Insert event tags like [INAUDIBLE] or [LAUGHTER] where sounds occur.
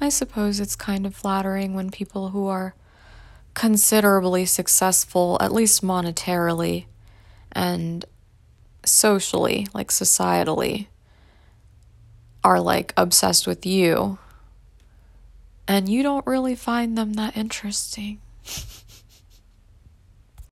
I suppose it's kind of flattering when people who are considerably successful, at least monetarily and socially, like societally, are like obsessed with you. And you don't really find them that interesting. [LAUGHS]